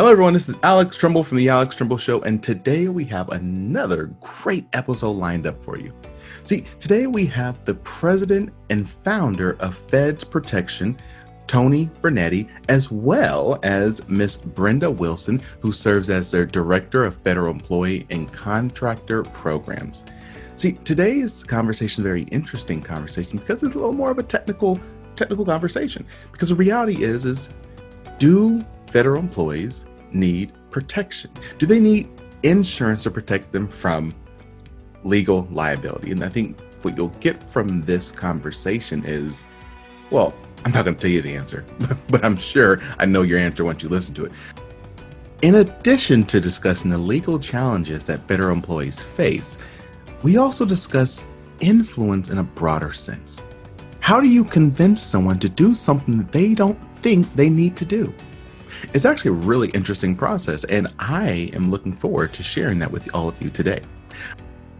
Hello, everyone. This is Alex Tremble from The Alex Tremble Show, and today we have another great episode lined up for you. See, today we have the president and founder of Feds Protection, Tony Vergnetti, as well as Miss Brenda Wilson, who serves as their Director of Federal Employee and Contractor Programs. See, today's conversation is a very interesting conversation because it's a little more of a technical technical conversation. Because the reality is, is do federal employees need protection? Do they need insurance to protect them from legal liability? And I think what you'll get from this conversation is well, I'm not going to tell you the answer, but I'm sure I know your answer once you listen to it. In addition to discussing the legal challenges that federal employees face, we also discuss influence in a broader sense. How do you convince someone to do something that they don't think they need to do? It's actually a really interesting process, and I am looking forward to sharing that with all of you today.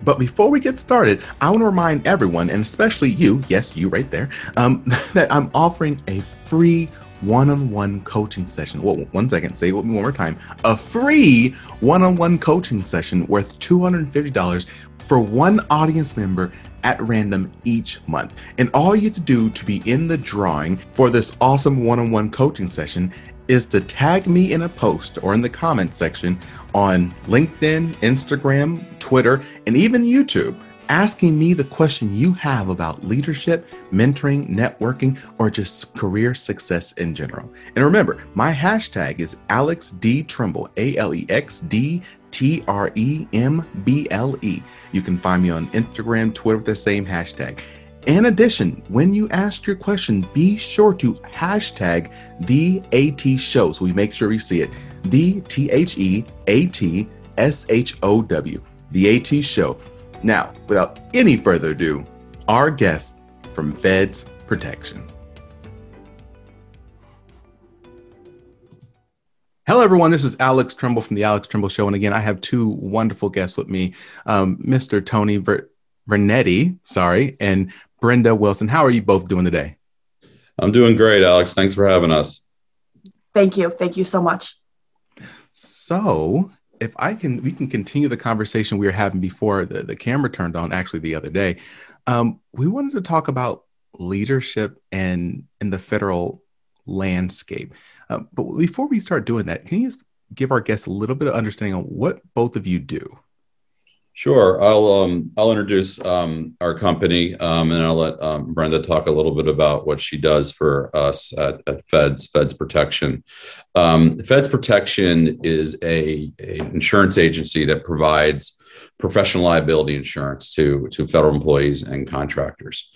But before we get started, I want to remind everyone, and especially you, yes, you right there, um, that I'm offering a free one on one coaching session. Well, one second, say it with me one more time. A free one on one coaching session worth $250 for one audience member at random each month. And all you have to do to be in the drawing for this awesome one on one coaching session is to tag me in a post or in the comment section on LinkedIn, Instagram, Twitter, and even YouTube asking me the question you have about leadership, mentoring, networking, or just career success in general. And remember, my hashtag is Alex D Tremble, A L E X D T R E M B L E. You can find me on Instagram, Twitter with the same hashtag. In addition, when you ask your question, be sure to hashtag the AT show so we make sure we see it. The T H E A T S H O W, the AT show. Now, without any further ado, our guest from Feds Protection. Hello, everyone. This is Alex Tremble from the Alex Tremble Show. And again, I have two wonderful guests with me um, Mr. Tony Ver- Vergnetti, sorry, and Brenda Wilson. How are you both doing today? I'm doing great, Alex. Thanks for having us. Thank you. Thank you so much. So, if I can, we can continue the conversation we were having before the, the camera turned on, actually, the other day. Um, we wanted to talk about leadership and in the federal landscape. Uh, but before we start doing that, can you just give our guests a little bit of understanding on what both of you do? Sure. I'll um, I'll introduce um, our company, um, and I'll let um, Brenda talk a little bit about what she does for us at, at Feds Feds Protection. Um, Feds Protection is a, a, insurance agency that provides professional liability insurance to to federal employees and contractors,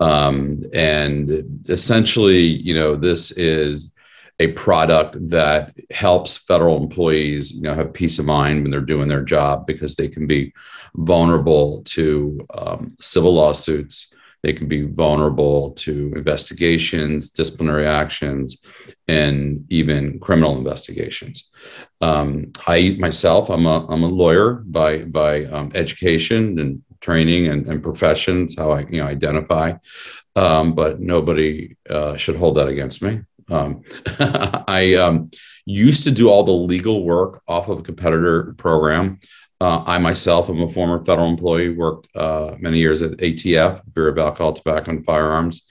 um, and essentially, you know, this is a product that helps federal employees you know have peace of mind when they're doing their job because they can be vulnerable to um, civil lawsuits. They can be vulnerable to investigations disciplinary actions and even criminal investigations. Um, i myself i'm a, I'm a lawyer by by um, education and training and, and professions how i you know identify. Um, but nobody uh, should hold that against me um, I um, used to do all the legal work off of a competitor program. Uh, I myself am a former federal employee, worked uh, many years at ATF, Bureau of Alcohol, Tobacco, and Firearms.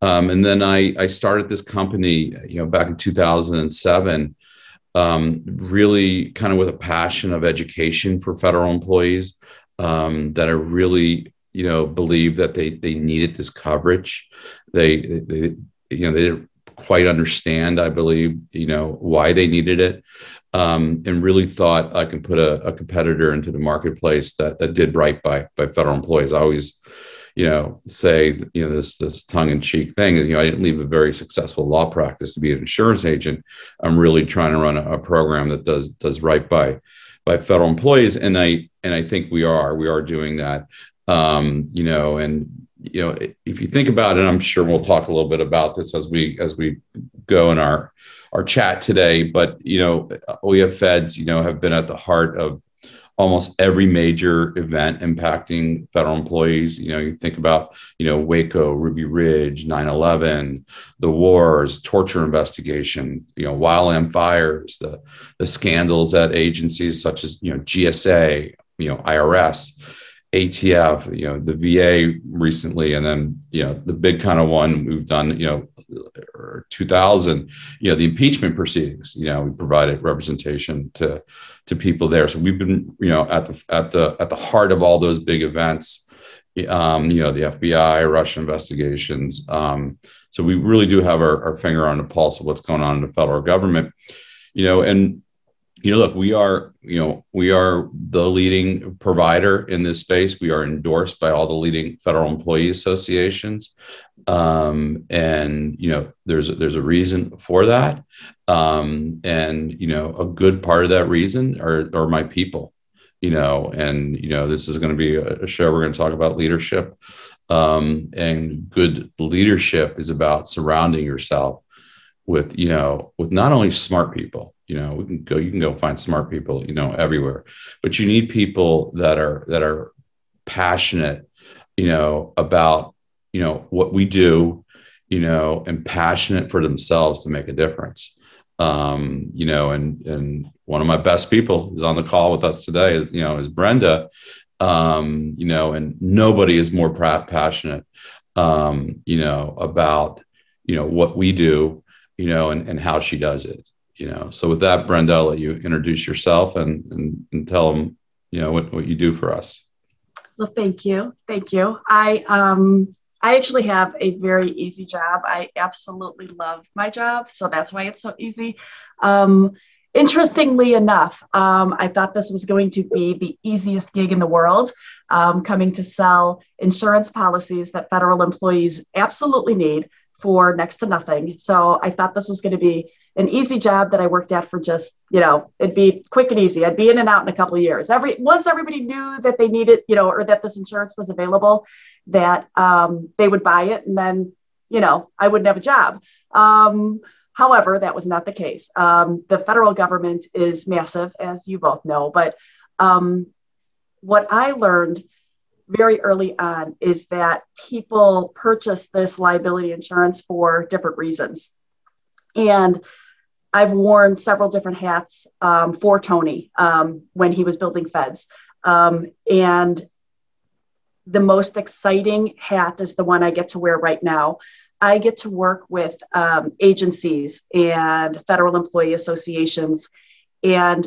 Um, and then I, I, started this company, you know, back in 2007, um, really kind of with a passion of education for federal employees um, that I really, you know, believe that they they needed this coverage. They, they you know, they quite understand, I believe, you know, why they needed it. Um, and really thought I can put a, a, competitor into the marketplace that that did right by by federal employees. I always, you know, say you know this this tongue in cheek thing you know I didn't leave a very successful law practice to be an insurance agent. I'm really trying to run a, a program that does does right by by federal employees, and I and I think we are we are doing that. Um, you know, and you know, if you think about it, I'm sure we'll talk a little bit about this as we as we go in our our chat today. But you know, have feds, you know, have been at the heart of almost every major event impacting federal employees. You know, you think about, you know, Waco, Ruby Ridge, 9 11, the wars, torture investigation, you know, wildland fires, the, the scandals at agencies such as, you know, GSA, you know, IRS. ATF, you know, the VA recently, and then you know the big kind of one we've done, you know, 2000, you know, the impeachment proceedings. You know, we provided representation to to people there. So we've been, you know, at the at the at the heart of all those big events. Um, you know, the FBI, Russian investigations. Um, so we really do have our, our finger on the pulse of what's going on in the federal government. You know, and you know, look, we are, you know, we are the leading provider in this space. We are endorsed by all the leading federal employee associations, um, and you know, there's a, there's a reason for that, um, and you know, a good part of that reason are are my people, you know, and you know, this is going to be a show we're going to talk about leadership, um, and good leadership is about surrounding yourself with you know with not only smart people you know we can go you can go find smart people you know everywhere but you need people that are that are passionate you know about you know what we do you know and passionate for themselves to make a difference um you know and and one of my best people is on the call with us today is you know is brenda um you know and nobody is more passionate um you know about you know what we do you know, and, and how she does it, you know. So with that, Brenda, I'll let you introduce yourself and, and, and tell them, you know, what, what you do for us. Well, thank you. Thank you. I, um, I actually have a very easy job. I absolutely love my job. So that's why it's so easy. Um, interestingly enough, um, I thought this was going to be the easiest gig in the world, um, coming to sell insurance policies that federal employees absolutely need for next to nothing. So I thought this was going to be an easy job that I worked at for just, you know, it'd be quick and easy. I'd be in and out in a couple of years. Every once everybody knew that they needed, you know, or that this insurance was available, that um, they would buy it, and then, you know, I wouldn't have a job. Um, however, that was not the case. Um, the federal government is massive, as you both know, but um, what I learned very early on is that people purchase this liability insurance for different reasons. And I've worn several different hats um, for Tony um, when he was building feds. Um, and the most exciting hat is the one I get to wear right now. I get to work with um, agencies and federal employee associations and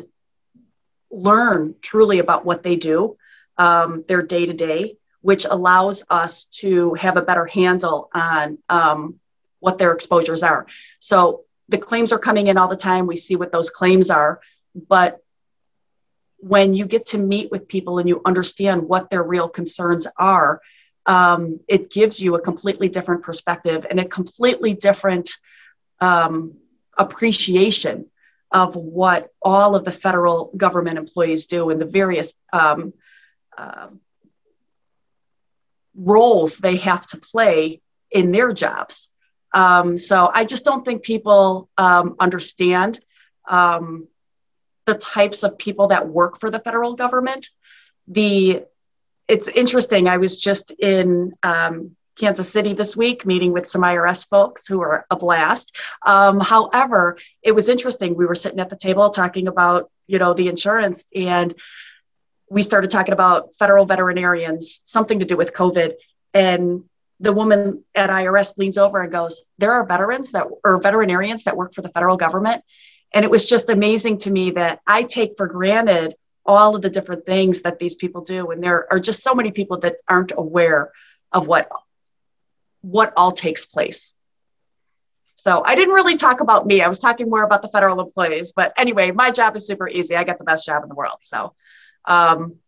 learn truly about what they do um, their day to day, which allows us to have a better handle on um, what their exposures are. So the claims are coming in all the time. We see what those claims are. But when you get to meet with people and you understand what their real concerns are, um, it gives you a completely different perspective and a completely different um, appreciation of what all of the federal government employees do and the various um, um, roles they have to play in their jobs. Um, so I just don't think people um, understand um, the types of people that work for the federal government. The it's interesting. I was just in um, Kansas City this week, meeting with some IRS folks who are a blast. Um, however, it was interesting. We were sitting at the table talking about you know the insurance and we started talking about federal veterinarians, something to do with COVID. And the woman at IRS leans over and goes, There are veterans that or veterinarians that work for the federal government. And it was just amazing to me that I take for granted all of the different things that these people do. And there are just so many people that aren't aware of what what all takes place. So I didn't really talk about me. I was talking more about the federal employees. But anyway, my job is super easy. I get the best job in the world. So um,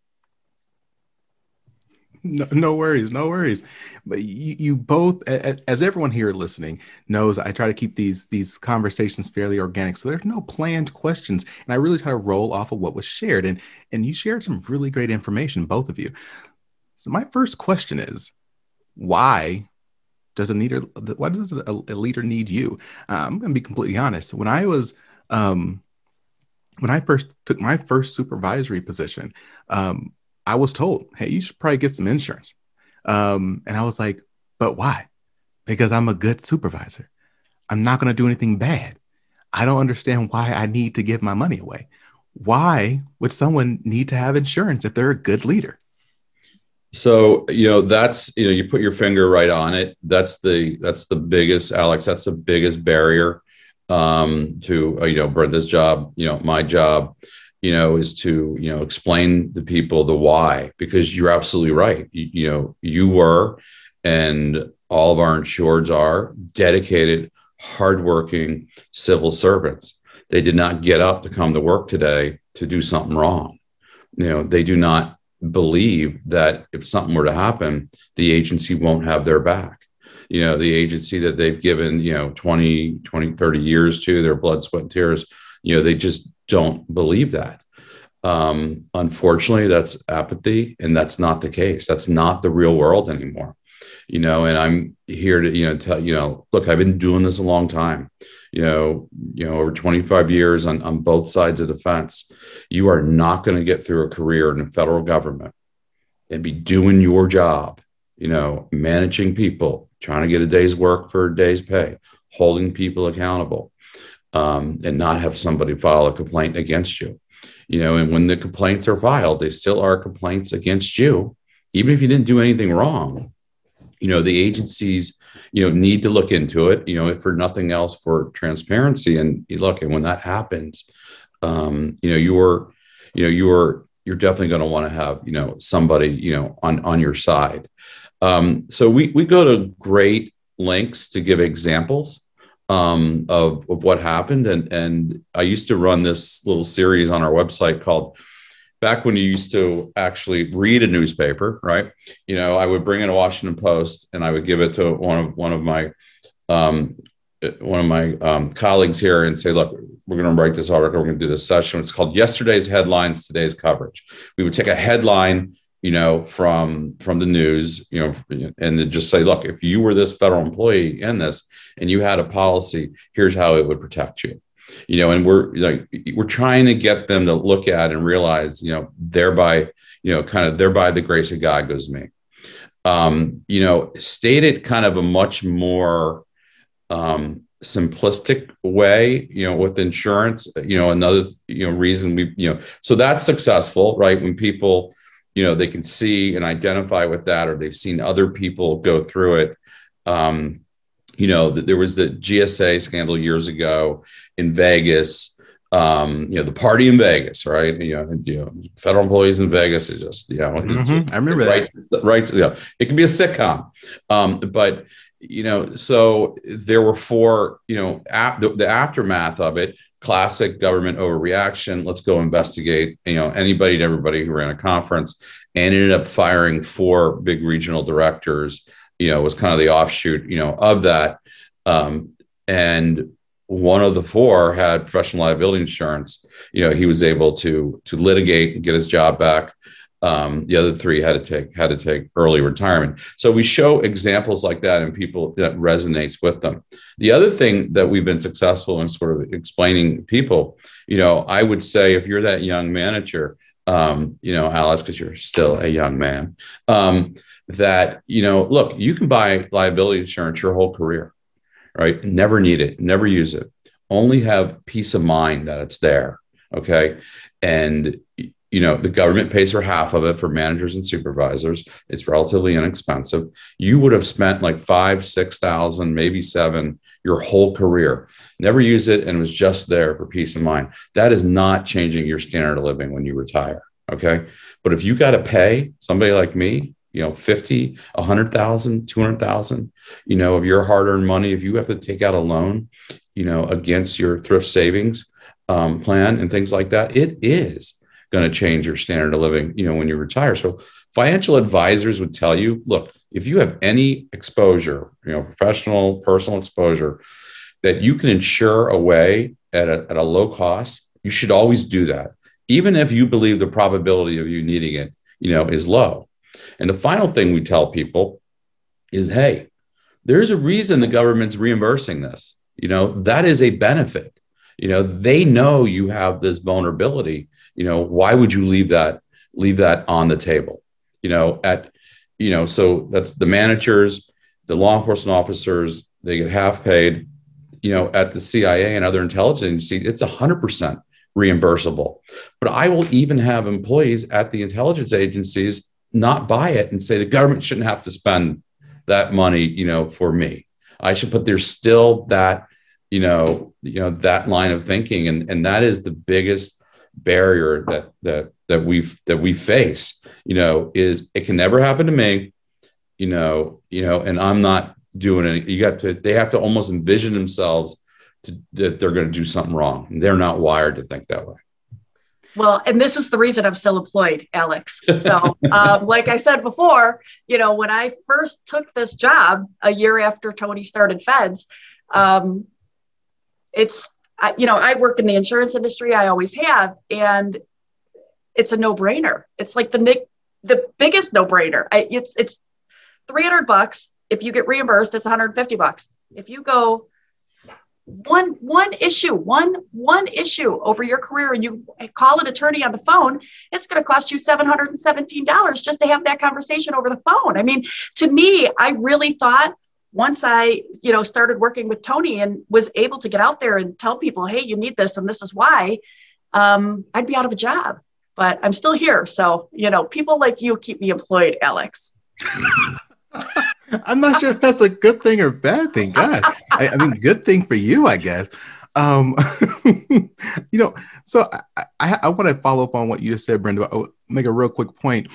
no, no, worries, no worries. But you, you both, as everyone here listening knows, I try to keep these these conversations fairly organic, so there's no planned questions, and I really try to roll off of what was shared. And and you shared some really great information, both of you. So my first question is, why does a leader? Why does a, leader need you? Uh, I'm going to be completely honest. When I was um, when I first took my first supervisory position, um, I was told, "Hey, you should probably get some insurance." Um, and I was like, "But why?" Because I'm a good supervisor. I'm not going to do anything bad. I don't understand why I need to give my money away. Why would someone need to have insurance if they're a good leader? So you know that's you know you put your finger right on it. That's the that's the biggest Alex. That's the biggest barrier um, to uh, you know Brenda's job. You know my job. You know is to you know explain to people the why because you're absolutely right. You, you know you were and all of our insureds are dedicated, hardworking civil servants. They did not get up to come to work today to do something wrong. You know they do not believe that if something were to happen, the agency won't have their back. You know, the agency that they've given, you know, 20, 20, 30 years to, their blood, sweat, and tears, you know, they just don't believe that. Um, unfortunately, that's apathy, and that's not the case. That's not the real world anymore. You know, and I'm here to, you know, tell, you know, look, I've been doing this a long time you know, you know, over 25 years on, on both sides of the fence, you are not going to get through a career in the federal government and be doing your job, you know, managing people, trying to get a day's work for a day's pay, holding people accountable, um, and not have somebody file a complaint against you. You know, and when the complaints are filed, they still are complaints against you, even if you didn't do anything wrong. You know, the agencies you know need to look into it you know for nothing else for transparency and look and when that happens um, you know you're you know you're you're definitely going to want to have you know somebody you know on on your side um, so we we go to great lengths to give examples um, of, of what happened and and i used to run this little series on our website called back when you used to actually read a newspaper, right? You know, I would bring in a Washington Post and I would give it to one of one of my um, one of my um, colleagues here and say, look, we're going to write this article. We're going to do this session. It's called "Yesterday's Headlines, Today's Coverage." We would take a headline, you know, from from the news, you know, and then just say, look, if you were this federal employee in this and you had a policy, here's how it would protect you you know, and we're like we're trying to get them to look at and realize, you know, thereby, you know, kind of thereby the grace of God goes me. Um, you know, stated kind of a much more um, simplistic way, you know, with insurance, you know, another, you know, reason we, you know, so that's successful, right? When people, you know, they can see and identify with that, or they've seen other people go through it. Um, you know, there was the GSA scandal years ago in Vegas. Um, you know, the party in Vegas, right? You know, you know federal employees in Vegas is just, you know, mm-hmm. I remember right, that. Right. Yeah. It can be a sitcom. Um, but, you know, so there were four, you know, ap- the, the aftermath of it, classic government overreaction. Let's go investigate, you know, anybody and everybody who ran a conference and ended up firing four big regional directors you know, was kind of the offshoot, you know, of that. Um, and one of the four had professional liability insurance. You know, he was able to to litigate and get his job back. Um, the other three had to take had to take early retirement. So we show examples like that, and people that resonates with them. The other thing that we've been successful in sort of explaining people, you know, I would say if you're that young manager, um, you know, Alice, because you're still a young man, um, that, you know, look, you can buy liability insurance your whole career, right? Never need it, never use it, only have peace of mind that it's there. Okay. And, you know, the government pays for half of it for managers and supervisors. It's relatively inexpensive. You would have spent like five, 6,000, maybe seven your whole career. Never use it and it was just there for peace of mind. That is not changing your standard of living when you retire. Okay. But if you got to pay somebody like me you know 50 100000 200000 you know of your hard-earned money if you have to take out a loan you know against your thrift savings um, plan and things like that it is going to change your standard of living you know when you retire so financial advisors would tell you look if you have any exposure you know professional personal exposure that you can insure away at a, at a low cost you should always do that even if you believe the probability of you needing it you know is low and the final thing we tell people is hey, there's a reason the government's reimbursing this. You know, that is a benefit. you know they know you have this vulnerability you know why would you leave that leave that on the table? You know at you know so that's the managers the law enforcement officers they get half paid. You know at the cia and other intelligence agencies it's 100% reimbursable. But i will even have employees at the intelligence agencies not buy it and say the government shouldn't have to spend that money you know for me. I should put there's still that you know you know that line of thinking. And and that is the biggest barrier that that that we that we face you know is it can never happen to me you know you know and i'm not doing it you got to they have to almost envision themselves to, that they're going to do something wrong. They're not wired to think that way. Well and this is the reason i'm still employed alex. So um, like i said before you know when i first took this job a year after tony started feds um, it's I, you know i work in the insurance industry i always have and it's a no-brainer. It's like the the biggest no-brainer. I, it's it's 300 bucks. If you get reimbursed it's 150 bucks. If you go one one issue one one issue over your career and you call an attorney on the phone it's going to cost you $717 just to have that conversation over the phone. I mean to me i really thought once I, you know, started working with Tony and was able to get out there and tell people, hey, you need this and this is why, um, I'd be out of a job. But I'm still here. So, you know, people like you keep me employed, Alex. I'm not sure if that's a good thing or bad thing. God, I, I mean, good thing for you, I guess. Um, you know, so I, I, I want to follow up on what you just said, Brenda. I'll make a real quick point.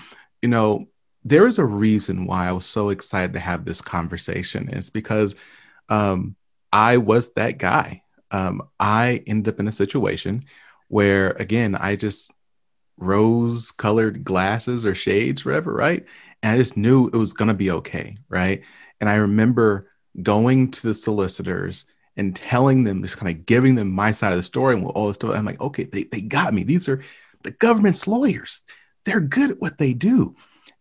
You know, there is a reason why I was so excited to have this conversation. It's because um, I was that guy. Um, I ended up in a situation where, again, I just rose colored glasses or shades, whatever, right? And I just knew it was going to be okay, right? And I remember going to the solicitors and telling them, just kind of giving them my side of the story and all this stuff. I'm like, okay, they, they got me. These are the government's lawyers. They're good at what they do.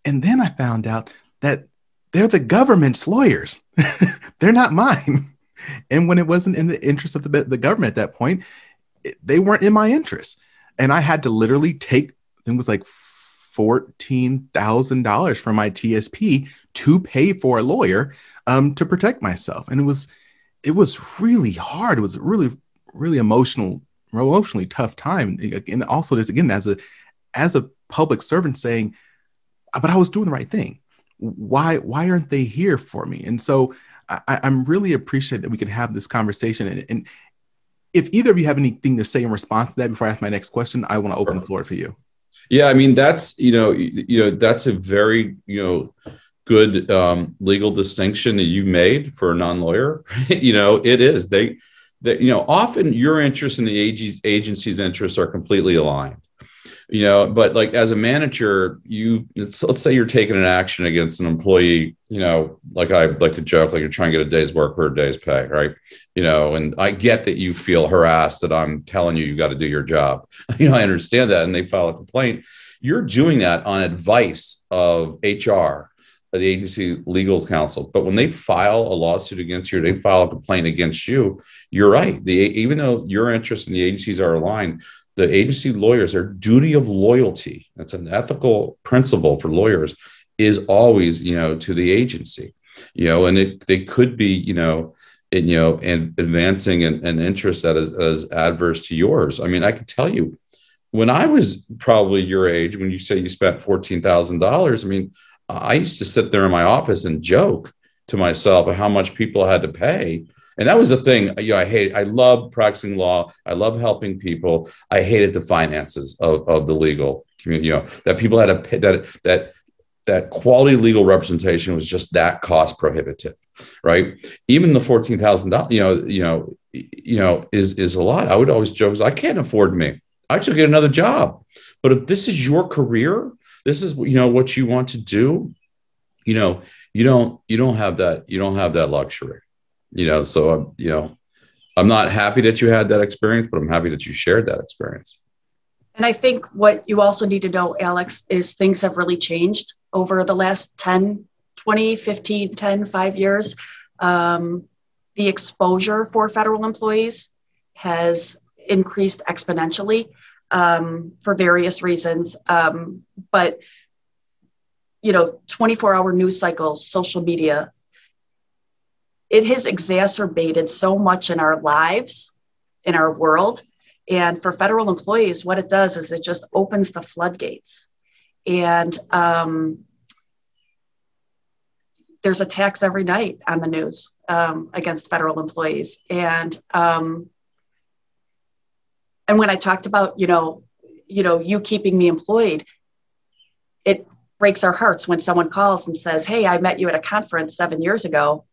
And then I found out that they're the government's lawyers. they're not mine. And when it wasn't in the interest of the, the government at that point, it, they weren't in my interest. And I had to literally take—I think it was like $14,000 from my TSP to pay for a lawyer um, to protect myself. And it was, it was really hard. It was really, really emotional, emotionally tough time. And also just, again, as a, as a public servant saying, but I was doing the right thing. Why why aren't they here for me? And so I, am really appreciative that we could have this conversation. And, and, if either of you have anything to say in response to that before I ask my next question, I want to open the floor for you. Yeah, I mean that's you know you, know that's a very you know good um, legal distinction that you made for a non-lawyer. you know it is they that you know often your interests and the agency's interests are completely aligned you know but like as a manager you let's say you're taking an action against an employee you know like i like to joke like you're trying to get a day's work for a day's pay right? You know and i get that you feel harassed that i'm telling you you got to do your job. You know i understand that and they file a complaint. You're doing that on advice of hr the agency legal counsel. But when they file a lawsuit against you they file a complaint against you you're right. The even though your interests and the agencies are aligned the agency lawyers, their duty of loyalty, that's an ethical principle for lawyers, is always, you know, to the agency, you know, and it they could be, you know, in, you know, and advancing an, an interest that is as adverse to yours. I mean, I can tell you, when I was probably your age, when you say you spent fourteen thousand dollars, I mean, I used to sit there in my office and joke to myself how much people had to pay and that was the thing. Uh, you know, I hate. I love practicing law. I love helping people. I hated the finances of, of the legal community. You know that people had pay that that that quality legal representation was just that cost prohibitive, right? Even the fourteen thousand dollars, you know, you know, you know, is is a lot. I would always joke, I can't afford me. I should get another job. But if this is your career, this is you know what you want to do, you know, you don't you don't have that you don't have that luxury you know so i'm you know i'm not happy that you had that experience but i'm happy that you shared that experience and i think what you also need to know alex is things have really changed over the last 10 20 15 10 5 years um, the exposure for federal employees has increased exponentially um, for various reasons. Um, but you know, 24 hour news cycles, social media, it has exacerbated so much in our lives, in our world. And for federal employees, what it does is it just opens the floodgates. And um, there's attacks every night on the news um, against federal employees. And um, and when I talked about, you know, you know, you keeping me employed, it breaks our hearts when someone calls and says, Hey, I met you at a conference seven years ago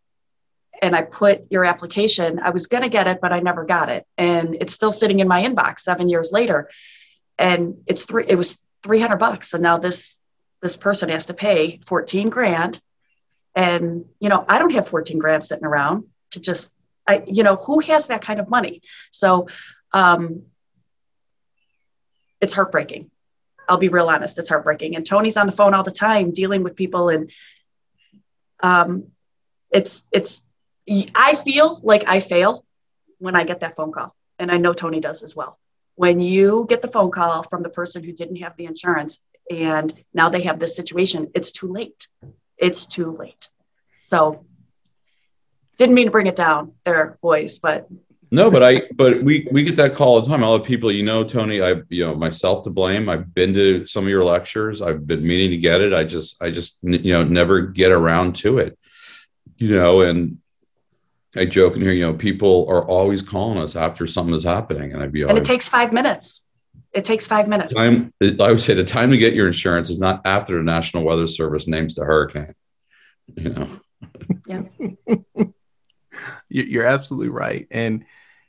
and I put your application. I was going to get it, but I never got it. And it's still sitting in my inbox seven years later. And it's three, it was 300 bucks. And now this, this person has to pay 14 grand. And, you know, I don't have 14 grand sitting around to just, I, you know, who has that kind of money? So, um, it's heartbreaking. I'll be real honest, it's heartbreaking. And Tony's on the phone all the time dealing with people and um it's it's I feel like I fail when I get that phone call. And I know Tony does as well. When you get the phone call from the person who didn't have the insurance and now they have this situation, it's too late. It's too late. So didn't mean to bring it down their voice, but no, but I but we we get that call all the time. All the people you know, Tony, I you know myself to blame. I've been to some of your lectures. I've been meaning to get it. I just I just you know never get around to it. You know, and I joke in here, you know, people are always calling us after something is happening, and I'd be and it takes five minutes. It takes five minutes. Time, I would say the time to get your insurance is not after the National Weather Service names the hurricane. You know. Yeah. You're absolutely right, and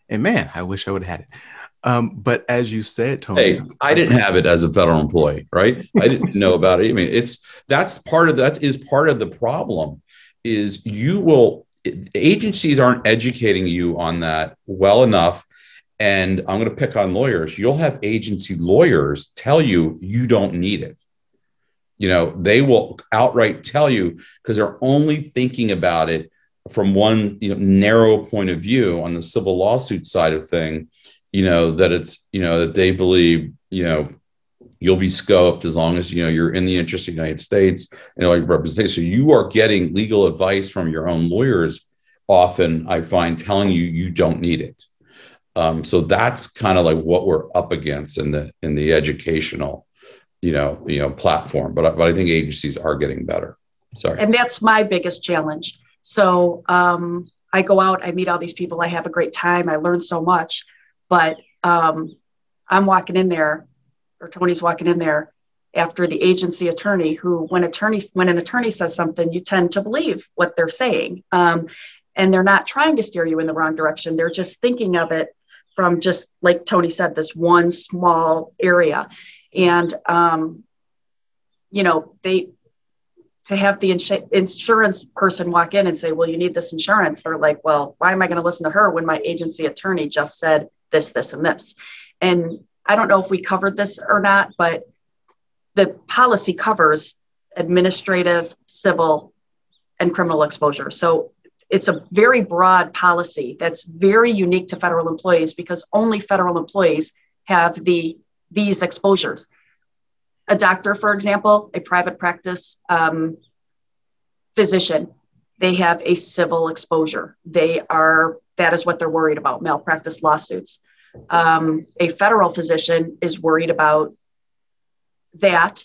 and man, I wish I would have had it. Um, but as you said, Tony, hey, I didn't have it as a federal employee, right? I didn't know about it. I mean, it's that's part of that is part of the problem. Is you will agencies aren't educating you on that well enough. And I'm going to pick on lawyers. You'll have agency lawyers tell you you don't need it. You know, they will outright tell you because they're only thinking about it from one you know, narrow point of view on the civil lawsuit side of thing, you know, that it's, you know, that they believe, you know, you'll be scoped as long as you know you're in the interest of the United States and like representation. So you are getting legal advice from your own lawyers. Often, I find telling you you don't need it. Um, so that's kind of like what we're up against in the in the educational, you know, you know, platform. But but I think agencies are getting better. Sorry, and that's my biggest challenge so um, I go out, I meet all these people, I have a great time, I learn so much. But um, I'm walking in there, or Tony's walking in there after the agency attorney who when attorney when an attorney says something you tend to believe what they're saying um, and they're not trying to steer you in the wrong direction they're just thinking of it from just like tony said this one small area and um, you know they to have the ins- insurance person walk in and say, Well, you need this insurance. They're like, Well, why am I going to listen to her when my agency attorney just said this, this, and this? And I don't know if we covered this or not, but the policy covers administrative, civil, and criminal exposure. So it's a very broad policy that's very unique to federal employees because only federal employees have the these exposures a doctor, for example, a private practice um, physician, they have a civil exposure. They are, that is what they're worried about malpractice lawsuits. Um, a federal physician is worried about that.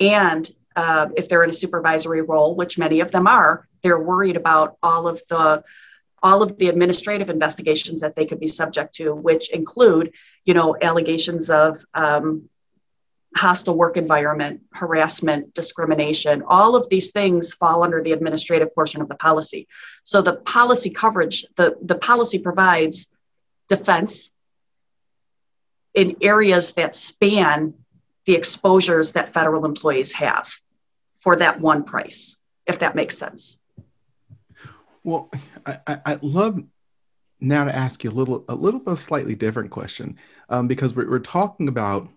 And uh, if they're in a supervisory role, which many of them are, they're worried about all of the all of the administrative investigations that they could be subject to, which include, you know, allegations of um, hostile work environment, harassment, discrimination, all of these things fall under the administrative portion of the policy. So the policy coverage, the, the policy provides defense in areas that span the exposures that federal employees have for that one price, if that makes sense. Well, I, I, love now to ask you a little a little bit of slightly different question um, because we're, we're talking about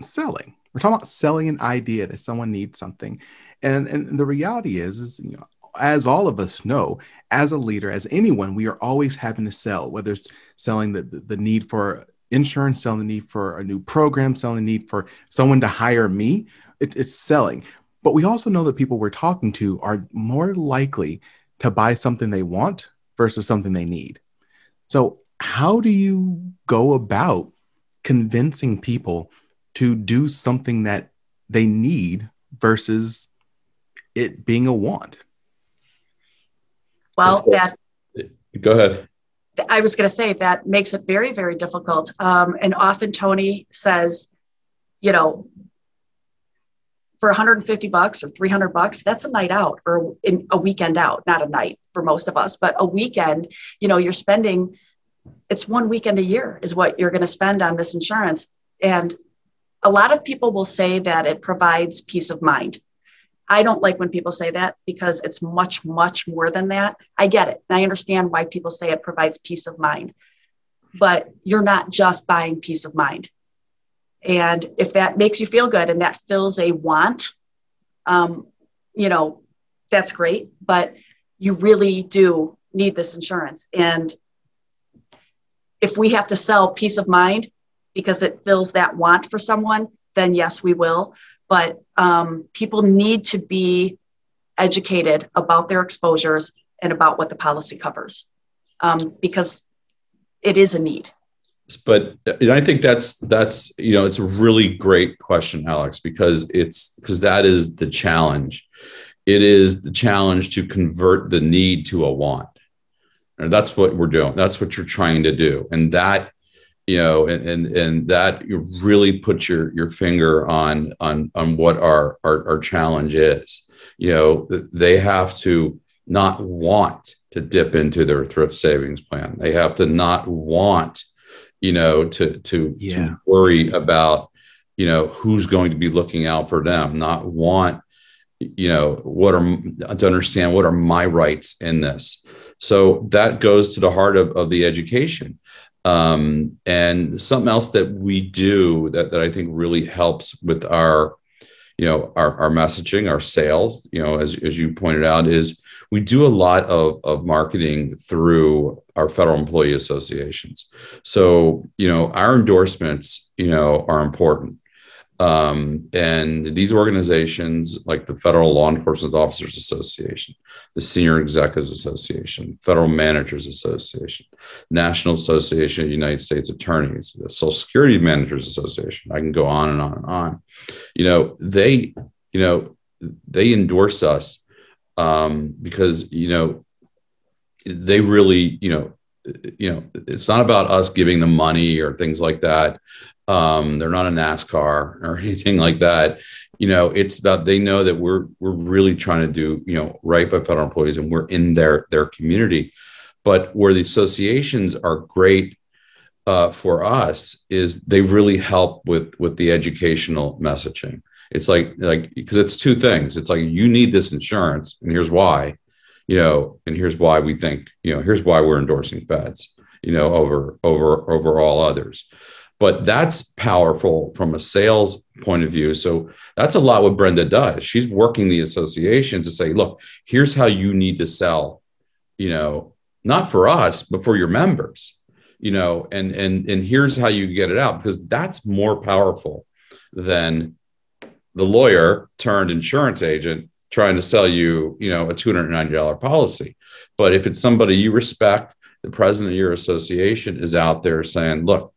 selling. We're talking about selling an idea that someone needs something. And, and the reality is, is, you know, as all of us know, as a leader, as anyone, we are always having to sell, whether it's selling the, the, the need for insurance, selling the need for a new program, selling the need for someone to hire me. It, it's selling. But we also know that people we're talking to are more likely to buy something they want versus something they need. So, how do you go about convincing people to do something that they need versus it being a want? Well, that go ahead. I was going to say that makes it very, very difficult. Um, and often Tony says, you know, for 150 bucks or 300 bucks, that's a night out or a weekend out, not a night for most of us, but a weekend, you know, you're spending, it's one weekend a year is what you're going to spend on this insurance. And a lot of people will say that it provides peace of mind. I don't like when people say that because it's much, much more than that. I get it. And I understand why people say it provides peace of mind, but you're not just buying peace of mind. And if that makes you feel good and that fills a want, um, you know, that's great. But you really do need this insurance. And if we have to sell peace of mind because it fills that want for someone, then yes, we will but um, people need to be educated about their exposures and about what the policy covers um, because it is a need. But i think that's that's you know it's a really great question alex because it's because that is the challenge. It is the challenge to convert the need to a want. And that's what we're doing. That's what you're trying to do. And that you know and and, and that really puts your your finger on on on what our, our our challenge is. You know they have to not want to dip into their thrift savings plan. They have to not want you know to to, yeah. to worry about you know who's going to be looking out for them not want you know what are to understand what are my rights in this. So that goes to the heart of, of the education um, and something else that we do that, that I think really helps with our, you know, our, our messaging, our sales, you know, as, as you pointed out, is we do a lot of, of marketing through our federal employee associations. So, you know, our endorsements, you know, are important. Um, and these organizations, like the Federal Law Enforcement Officers Association, the Senior Executives Association, Federal Managers Association, National Association of United States Attorneys, the Social Security Managers Association, I can go on and on and on. You know, they, you know, they endorse us um, because, you know, they really, you know, you know, it's not about us giving them money or things like that. Um, they're not a NASCAR or anything like that. You know, it's about they know that we're we're really trying to do you know right by federal employees and we're in their their community. But where the associations are great uh, for us is they really help with with the educational messaging. It's like like because it's two things. It's like you need this insurance, and here's why. You know, and here's why we think. You know, here's why we're endorsing feds. You know, over over over all others but that's powerful from a sales point of view. So that's a lot what Brenda does. She's working the association to say, look, here's how you need to sell, you know, not for us, but for your members, you know, and and and here's how you get it out because that's more powerful than the lawyer turned insurance agent trying to sell you, you know, a $290 policy. But if it's somebody you respect, the president of your association is out there saying, look,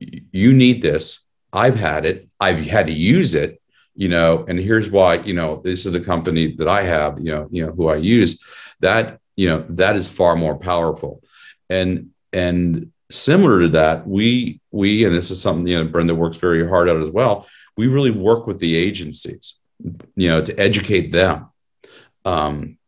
you need this. I've had it. I've had to use it, you know, and here's why, you know, this is a company that I have, you know, you know, who I use that, you know, that is far more powerful. And, and similar to that, we, we, and this is something, you know, Brenda works very hard at as well. We really work with the agencies, you know, to educate them. Um,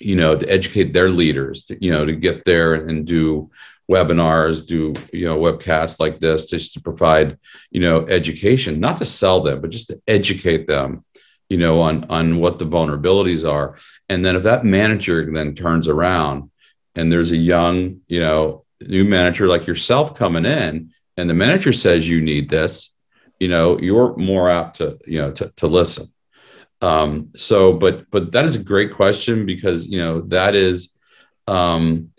you know, to educate their leaders, to, you know, to get there and do webinars, do you know webcasts like this just to provide you know education, not to sell them, but just to educate them, you know, on on what the vulnerabilities are. And then if that manager then turns around and there's a young, you know, new manager like yourself coming in, and the manager says you need this, you know, you're more apt to you know to, to listen. Um, so, but but that is a great question because you know that is, um,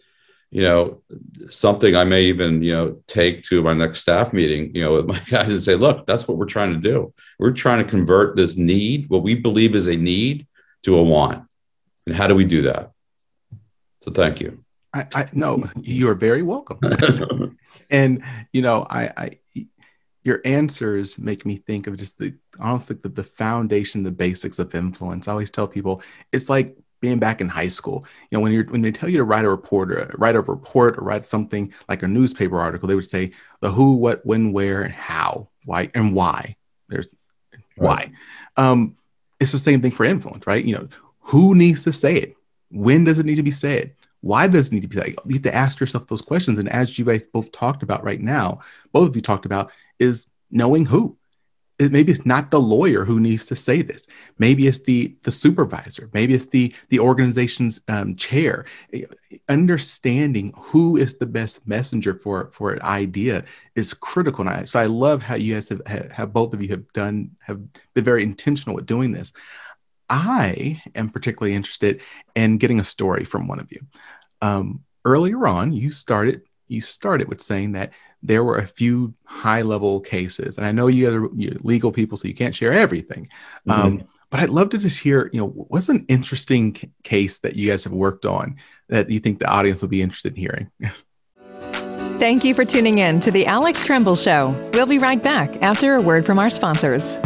you know, something I may even you know take to my next staff meeting, you know, with my guys and say, look, that's what we're trying to do. We're trying to convert this need, what we believe is a need, to a want, and how do we do that? So, thank you. I, I no, you are very welcome. and you know, I, I your answers make me think of just the honestly the, the foundation, the basics of influence. I always tell people it's like being back in high school. You know, when you're when they tell you to write a report or write a report or write something like a newspaper article, they would say the who, what, when, where, and how, why, and why. There's right. why. Um, it's the same thing for influence, right? You know, who needs to say it? When does it need to be said? Why does it need to be like you have to ask yourself those questions? And as you guys both talked about right now, both of you talked about is knowing who. Maybe it's not the lawyer who needs to say this. Maybe it's the the supervisor. Maybe it's the the organization's um, chair. Understanding who is the best messenger for for an idea is critical. And I, so I love how you guys have, have both of you have done have been very intentional with doing this. I am particularly interested in getting a story from one of you. Um, earlier on, you started you started with saying that there were a few high level cases, and I know you are legal people, so you can't share everything. Mm-hmm. Um, but I'd love to just hear, you know, what's an interesting c- case that you guys have worked on that you think the audience will be interested in hearing? Thank you for tuning in to the Alex Tremble Show. We'll be right back after a word from our sponsors.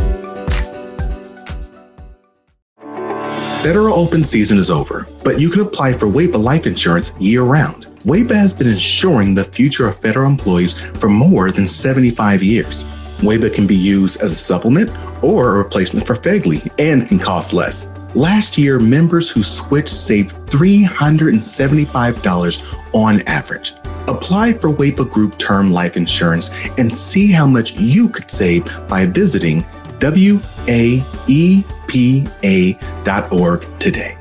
Federal open season is over, but you can apply for WAEPA life insurance year round. WAEPA has been insuring the future of federal employees for more than 75 years. WAEPA can be used as a supplement or a replacement for FEGLI and can cost less. Last year, members who switched saved $375 on average. Apply for WAEPA Group Term Life Insurance and see how much you could save by visiting waepa.org today.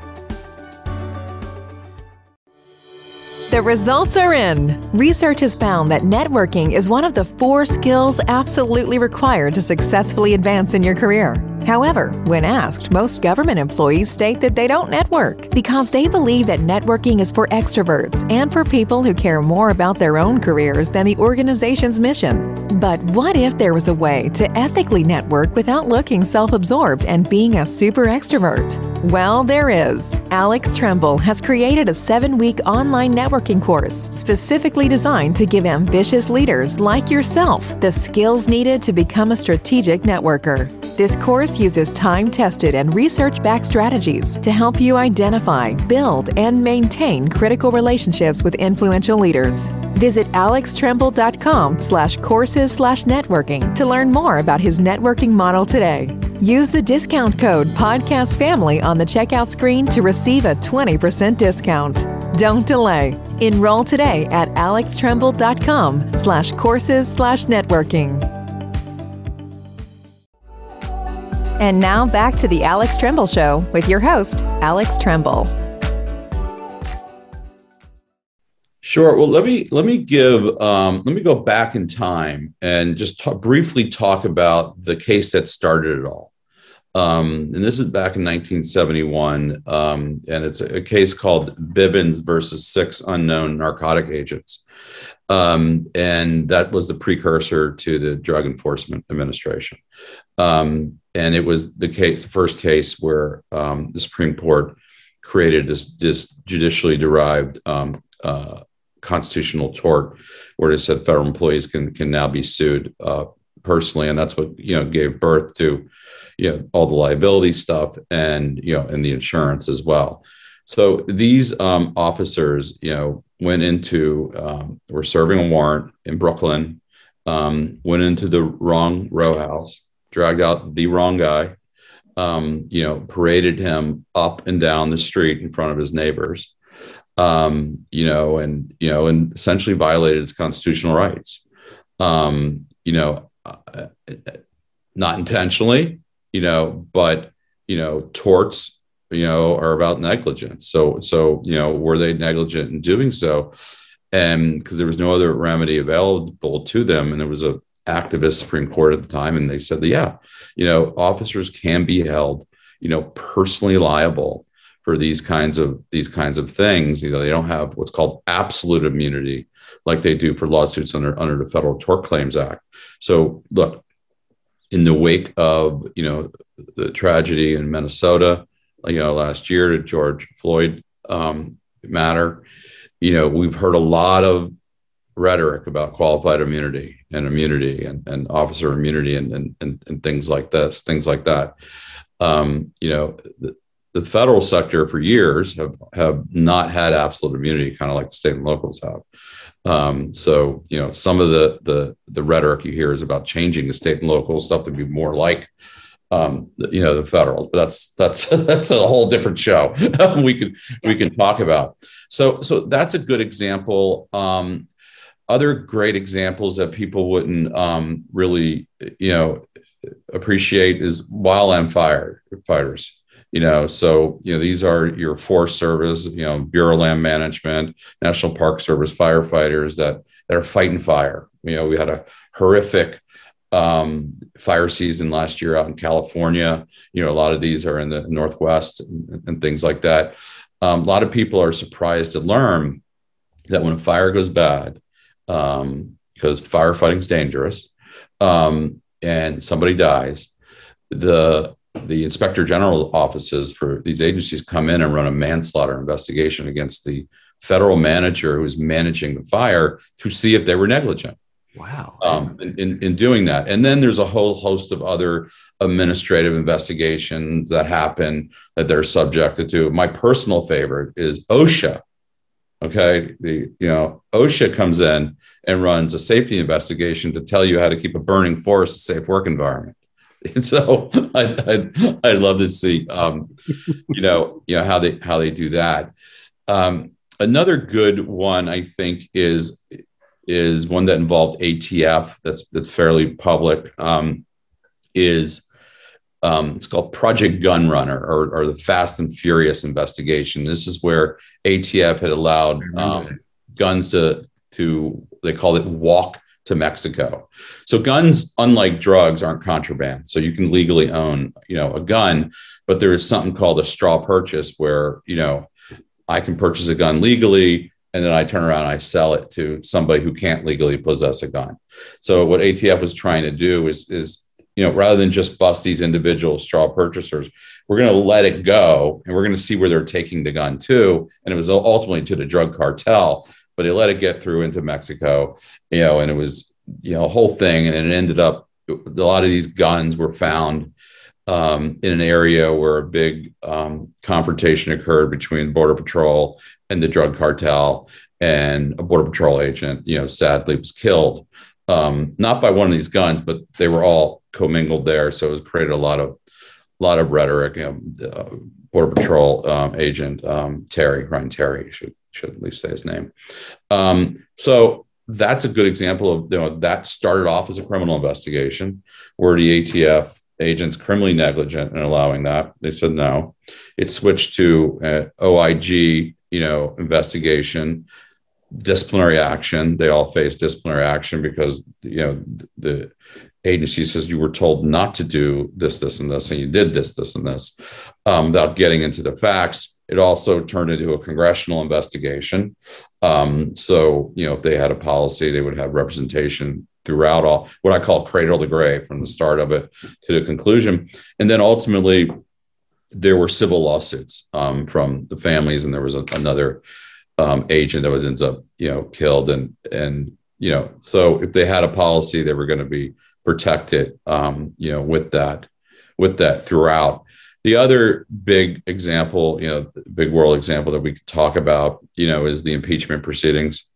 The results are in. Research has found that networking is one of the four skills absolutely required to successfully advance in your career. However, when asked, most government employees state that they don't network because they believe that networking is for extroverts and for people who care more about their own careers than the organization's mission. But what if there was a way to ethically network without looking self absorbed and being a super extrovert? Well, there is. Alex Tremble has created a seven week online networking course specifically designed to give ambitious leaders like yourself the skills needed to become a strategic networker. This course uses time tested and research backed strategies to help you identify, build, and maintain critical relationships with influential leaders. Visit alextremble.com slash courses slash networking to learn more about his networking model today. Use the discount code Podcast Family on the checkout screen to receive a 20% discount. Don't delay. Enroll today at alextremble.com slash courses slash networking. And now back to the Alex Tremble Show with your host, Alex Tremble. Sure. Well, let me let me give um, let me go back in time and just briefly talk about the case that started it all. Um, and this is back in 1971, um, and it's a, a, case called Bivens versus six unknown narcotic agents, um, and that was the precursor to the Drug Enforcement Administration. Um, and it was the case, the first case where um, the Supreme Court created this, this judicially derived um, uh, constitutional tort, where it said federal employees can can now be sued uh, personally, and that's what you know gave birth to you know all the liability stuff and you know and the insurance as well. So these um, officers, you know, went into um, were serving a warrant in Brooklyn, um, went into the wrong row house, dragged out the wrong guy, um, you know, paraded him up and down the street in front of his neighbors, um, you know, and you know, and essentially violated his constitutional rights. Um, you know, uh, not intentionally, you know, but you know, torts, you know, are about negligence. So, so you know, were they negligent in doing so? And because there was no other remedy available to them, and there was a activist Supreme Court at the time, and they said that yeah, you know, officers can be held you know, personally liable for these kinds of these kinds of things. You know, they don't have what's called absolute immunity like they do for lawsuits under under the Federal Tort Claims Act. So look, in the wake of you know the tragedy in Minnesota, you know last year, to George Floyd um, matter, you know we've heard a lot of rhetoric about qualified immunity and immunity and, and officer immunity and, and, and, and things like this, things like that. Um, you know, the, the, federal sector for years have, have not had absolute immunity, kind of like the state and locals have. Um, so, you know, some of the, the, the rhetoric you hear is about changing the state and local stuff to be more like um, you know, the federal. But that's that's that's a whole different show. we could we can talk about. So so that's a good example. Um, other great examples that people wouldn't um, really, you know, appreciate is wildland fire fighters. You know, so you know these are your Forest Service, you know, Bureau of Land Management, National Park Service firefighters that that are fighting fire. You know, we had a horrific um, fire season last year out in California. You know, a lot of these are in the Northwest and, and things like that. Um, a lot of people are surprised to learn that when a fire goes bad, um, because firefighting is dangerous, um, and somebody dies, the the inspector general offices for these agencies come in and run a manslaughter investigation against the federal manager who's managing the fire to see if they were negligent. Wow. Um, in, in doing that. And then there's a whole host of other administrative investigations that happen that they're subjected to. My personal favorite is OSHA Okay, the you know OSHA comes in and runs a safety investigation to tell you how to keep a burning forest a safe work environment. And so I'd, I'd, I'd love to see um, you know you know how they how they do that. Um, another good one I think is is one that involved ATF that's that's fairly public. Um, is um, it's called Project Gun Runner or, or, the Fast and Furious investigation. This is where ATF had allowed um, guns to to they called it walk to Mexico. So guns, unlike drugs, aren't contraband. So you can legally own, you know, a gun, but there is something called a straw purchase where, you know, I can purchase a gun legally and then I turn around and I sell it to somebody who can't legally possess a gun. So what ATF was trying to do is is you know, rather than just bust these individual straw purchasers, we're going to let it go and we're going to see where they're taking the gun to. And it was ultimately to the drug cartel, but they let it get through into Mexico, you know, and it was, you know, a whole thing. And it ended up, a lot of these guns were found um, in an area where a big um, confrontation occurred between Border Patrol and the drug cartel. And a Border Patrol agent, you know, sadly was killed um, not by one of these guns, but they were all commingled there. So it created a lot of a lot of rhetoric. You know, uh, Border Patrol um, agent um, Terry Brian Terry should should at least say his name. Um, so that's a good example of you know that started off as a criminal investigation where the ATF agents criminally negligent in allowing that. They said no. It switched to uh, OIG, you know, investigation disciplinary action. They all face disciplinary action because you know the agency says you were told not to do this, this, and this, and you did this, this, and this. Um, without getting into the facts, it also turned into a congressional investigation. Um, so you know, if they had a policy, they would have representation throughout all what I call cradle to grave from the start of it to the conclusion, and then ultimately there were civil lawsuits um, from the families, and there was a, another um, agent that was ends up you know killed and and you know so if they had a policy they were going to be protected um, you know with that with that throughout. The other big example you know big world example that we could talk about you know is the impeachment proceedings.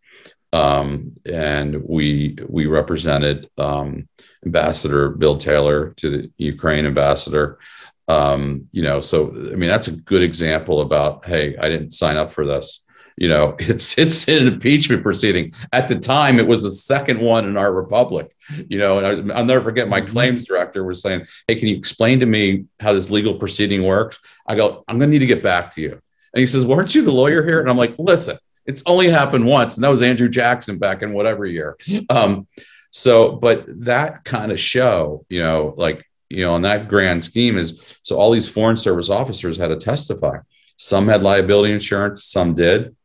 Um, and we we represented um, ambassador bill taylor to the ukraine ambassador um, you know so i mean that's a good example about hey i didn't sign up for this. You know it's it's an impeachment proceeding. At the time it was the second one in our republic you know and I, will never forget my mm-hmm. claims director was saying hey can you explain to me how this legal proceeding works? I go i'm going to need to get back to you. And he says weren't you the lawyer here? And i'm like listen it's only happened once and that was andrew jackson back in whatever year. Um, so but that kind of show you know like you know, on that grand scheme is so all these foreign service officers had to testify. Some had liability insurance, some did,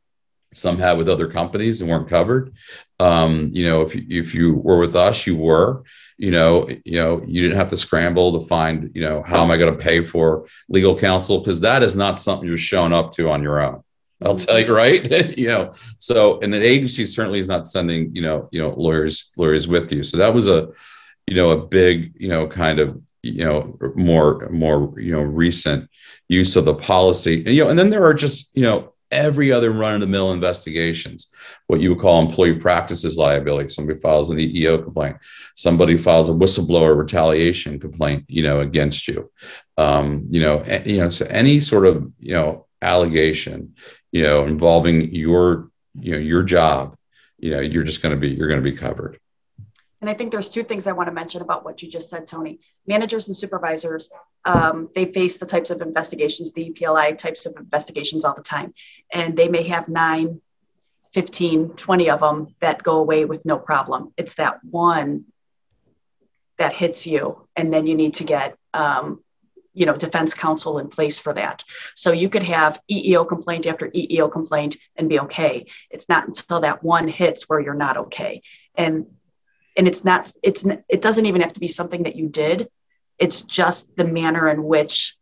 some had with other companies and weren't covered. Um, you know, if if you were with us, you were. You know, you know, you didn't have to scramble to find, you know, how am I going to pay for legal counsel because that is not something you're showing up to on your own. I'll tell you, right? you know, so and the agency certainly is not sending, you know, you know, lawyers lawyers with you. So that was a, you know, a big, you know, kind of, you know, more more, you know, recent use of the policy. And you know, and then there are just, you know, every other run of the mill investigations, what you would call employee practices liability. Somebody files an EEO complaint, somebody files a whistleblower retaliation complaint, you know, against you. Um, you know, you know, so any sort of, you know, allegation, you know, involving your, you know, your job, you know, you're just going to be, you're going to be covered. And I think there's two things I want to mention about what you just said, Tony. Managers and supervisors, um, they face the types of investigations, the EPLI types of investigations all the time. And they may have nine, 15, 20 of them that go away with no problem. It's that one that hits you. And then you need to get, um, you know, defense counsel in place for that. So you could have EEO complaint after EEO complaint and be okay. It's not until that one hits where you're not okay. And and it's not it's it doesn't even have to be something that you did. It's just the manner in which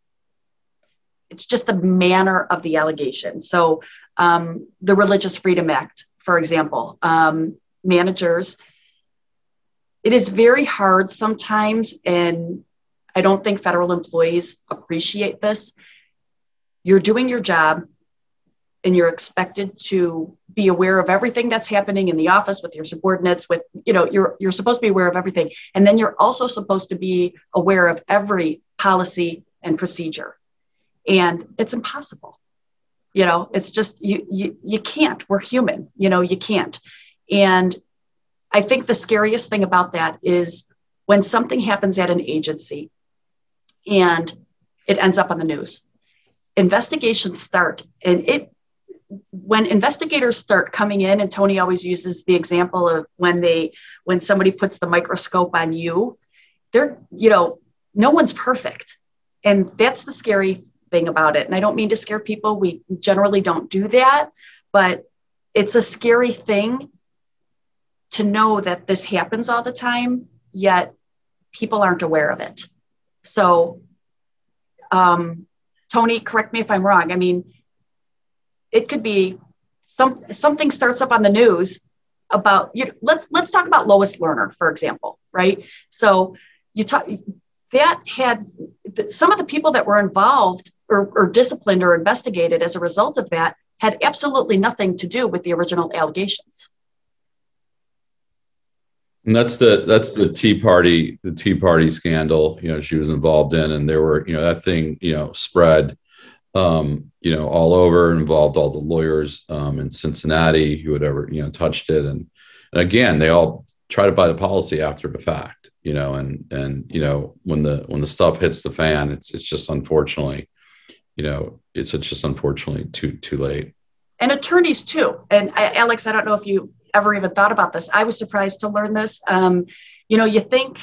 it's just the manner of the allegation. So um, the religious freedom act for example um, managers it is very hard sometimes and i don't think federal employees appreciate this. You're doing your job and you're expected to be aware of everything that's happening in the office with your subordinates with you know you're you're supposed to be aware of everything. And then you're also supposed to be aware of every policy and procedure. And it's impossible. You know it's just you you, you can't. We're human. You know you can't. And i think the scariest thing about that is when something happens at an agency and it ends up on the news. Investigations start and it when investigators start coming in and tony always uses the example of when they when somebody puts the microscope on you they're you know no one's perfect. And that's the scary thing about it. And i don't mean to scare people. We generally don't do that but it's a scary thing to know that this happens all the time yet people aren't aware of it. So um, tony correct me if i'm wrong. I mean it could be some something starts up on the news about you know, let's let's talk about Lois Lerner, for example, right? So you talk that had some of the people that were involved or, or disciplined or investigated as a result of that had absolutely nothing to do with the original allegations. And that's the that's the Tea Party the Tea Party scandal. You know, she was involved in, and there were you know that thing you know spread um, you know, all over, involved all the lawyers um, in Cincinnati who had ever, you know, touched it. And, and again, they all try to buy the policy after the fact, you know, and, and, you know, when the, when the stuff hits the fan, it's, it's just unfortunately, you know, it's just unfortunately too, too late. And attorneys too. And I, Alex, I don't know if you ever even thought about this. I was surprised to learn this. Um, you know, you think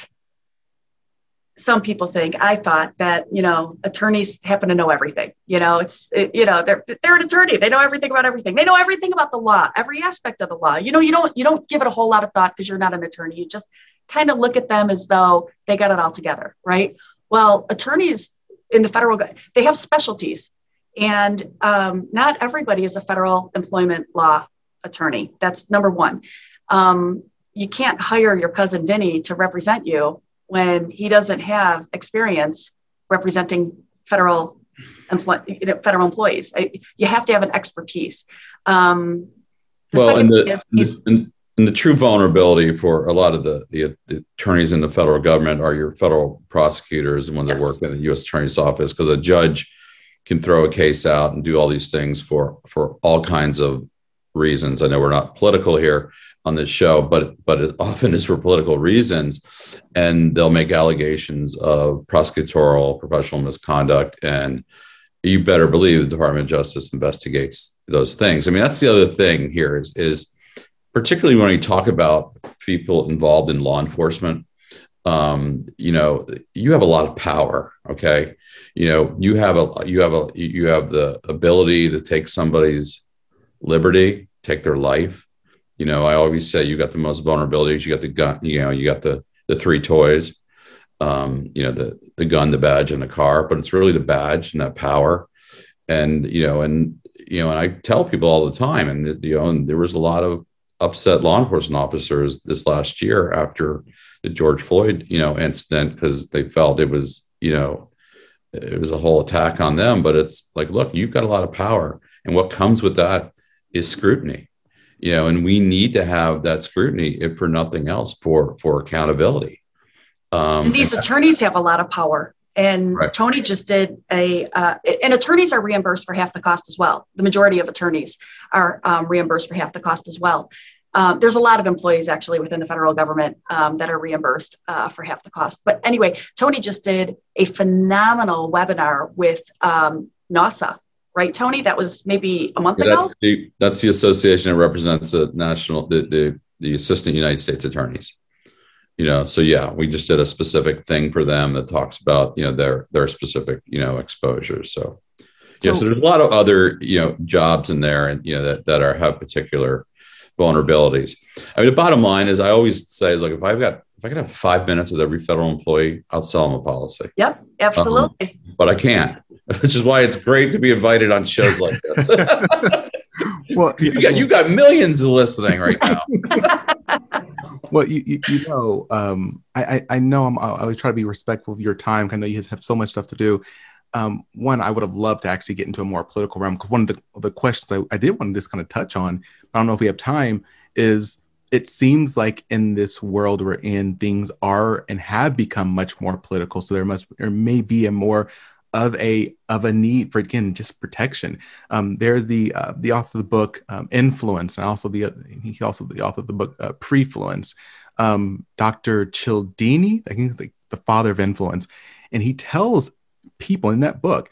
some people think i thought that you know attorneys happen to know everything you know it's it, you know they're they're an attorney they know everything about everything they know everything about the law every aspect of the law. You know you don't you don't give it a whole lot of thought because you're not an attorney you just kind of look at them as though they got it all together right? Well attorneys in the federal they have specialties and um, not everybody is a federal employment law attorney that's number one. Um, you can't hire your cousin vinny to represent you when he doesn't have experience representing federal federal employees. You have to have an expertise. Um, the well, and the, is, and, and, the true vulnerability for a lot of the, the, the, attorneys in the federal government are your federal prosecutors and when they yes. work in the U.S. Attorney's Office, because a judge can throw a case out and do all these things for for all kinds of reasons. I know we're not political here, on this show, but but it often is for political reasons, and they'll make allegations of prosecutorial professional misconduct, and you better believe the Department of Justice investigates those things. I mean, that's the other thing here is is particularly when you talk about people involved in law enforcement. um, you know, you have a lot of power. Okay, you know, you have a you have a you have the ability to take somebody's liberty, take their life. You know, I always say you got the most vulnerabilities. You got the gun. You know, you got the the three toys. Um, you know, the the gun, the badge, and the car. But it's really the badge and that power. And you know, and you know, and I tell people all the time, and you know, and there was a lot of upset law enforcement officers this last year after the George Floyd, you know, incident because they felt it was, you know, it was a whole attack on them. But it's like, look, you've got a lot of power, and what comes with that is scrutiny, you know, and we need to have that scrutiny, if for nothing else, for for accountability. Um, and these and attorneys have a lot of power. And right. Tony just did a, uh, and attorneys are reimbursed for half the cost as well. The majority of attorneys are um, reimbursed for half the cost as well. Um, there's a lot of employees actually within the federal government um, that are reimbursed uh, for half the cost. But anyway, Tony just did a phenomenal webinar with um, NAAUSA, right, Tony? That was maybe a month yeah, ago. That's the, that's the, association that represents the national, the, the, the assistant United States attorneys. You know, so yeah, we just did a specific thing for them that talks about you know their their specific you know exposures. So, so yeah, so there's a lot of other you know jobs in there, and you know that that are have particular vulnerabilities. I mean, the bottom line is I always say, look, if I've got if I can have five minutes with every federal employee, I'll sell them a policy. Yep, absolutely. Um, but I can't, which is why it's great to be invited on shows like this. well, you got, you got millions listening right now. well, you, you, you know, um, I, I know I'm, I always try to be respectful of your time. I know you have so much stuff to do um, one, I would have loved to actually get into a more political realm because one of the, the questions I, I did want to just kind of touch on, I don't know if we have time, is it seems like in this world we're in, things are and have become much more political. So there must there may be a more of a of a need for again just protection. Um, there's the uh, the author of the book um, Influence, and also the he's also the author of the book uh, Prefluence, um, Dr. Cialdini, I think the, the father of influence, and he tells people in that book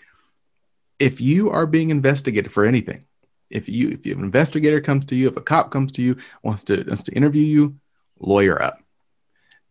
if you are being investigated for anything if you if an investigator comes to you if a cop comes to you wants to wants to interview you lawyer up